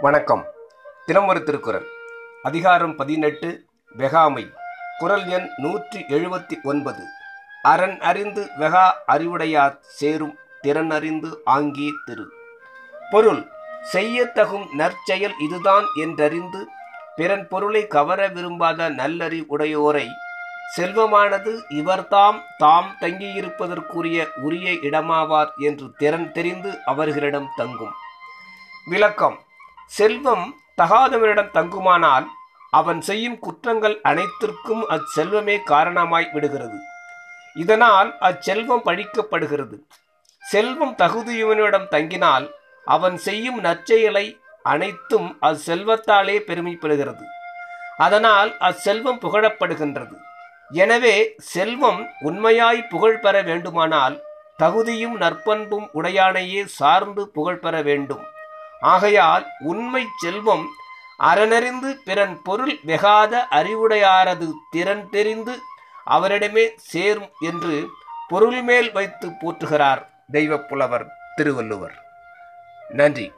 வணக்கம். தினமொரு திருக்குறள். அதிகாரம் பதினெட்டு வெகாமை. குரல் எண் நூற்றி எழுபத்தி ஒன்பது. அரண் அறிந்து வெகா அறிவுடையார் சேரும் திறன் அறிந்து ஆங்கி திரு. பொருள் செய்யத்தகும் நற்செயல் இதுதான் என்றறிந்து பிறன் பொருளை கவர விரும்பாத நல்லறி உடையோரை செல்வமானது இவர்தாம் தாம் தங்கியிருப்பதற்குரிய உரிய இடமாவார் என்று திறன் தெரிந்து அவர்களிடம் தங்கும். விளக்கம் செல்வம் தகாதவனிடம் தங்குமானால் அவன் செய்யும் குற்றங்கள் அனைத்திற்கும் அச்செல்வமே காரணமாய் விடுகிறது. இதனால் அச்செல்வம் பழிக்கப்படுகிறது. செல்வம் தகுதியவனிடம் தங்கினால் அவன் செய்யும் நற்செயலை அனைத்தும் அச்செல்வத்தாலே பெருமை பெறுகிறது அதனால் அச்செல்வம் புகழப்படுகின்றது. எனவே செல்வம் உண்மையாய் புகழ் பெற வேண்டுமானால் தகுதியும் நற்பண்பும் உடையானையே சார்ந்து புகழ் பெற வேண்டும். ஆகையால் உண்மை செல்வம் அறனறிந்து பிறன் பொருள் வெகாத அறிவுடையாரது திறன் தெரிந்து அவரிடமே சேரும் என்று பொருள் மேல் வைத்து போற்றுகிறார் தெய்வப்புலவர் திருவள்ளுவர். நன்றி.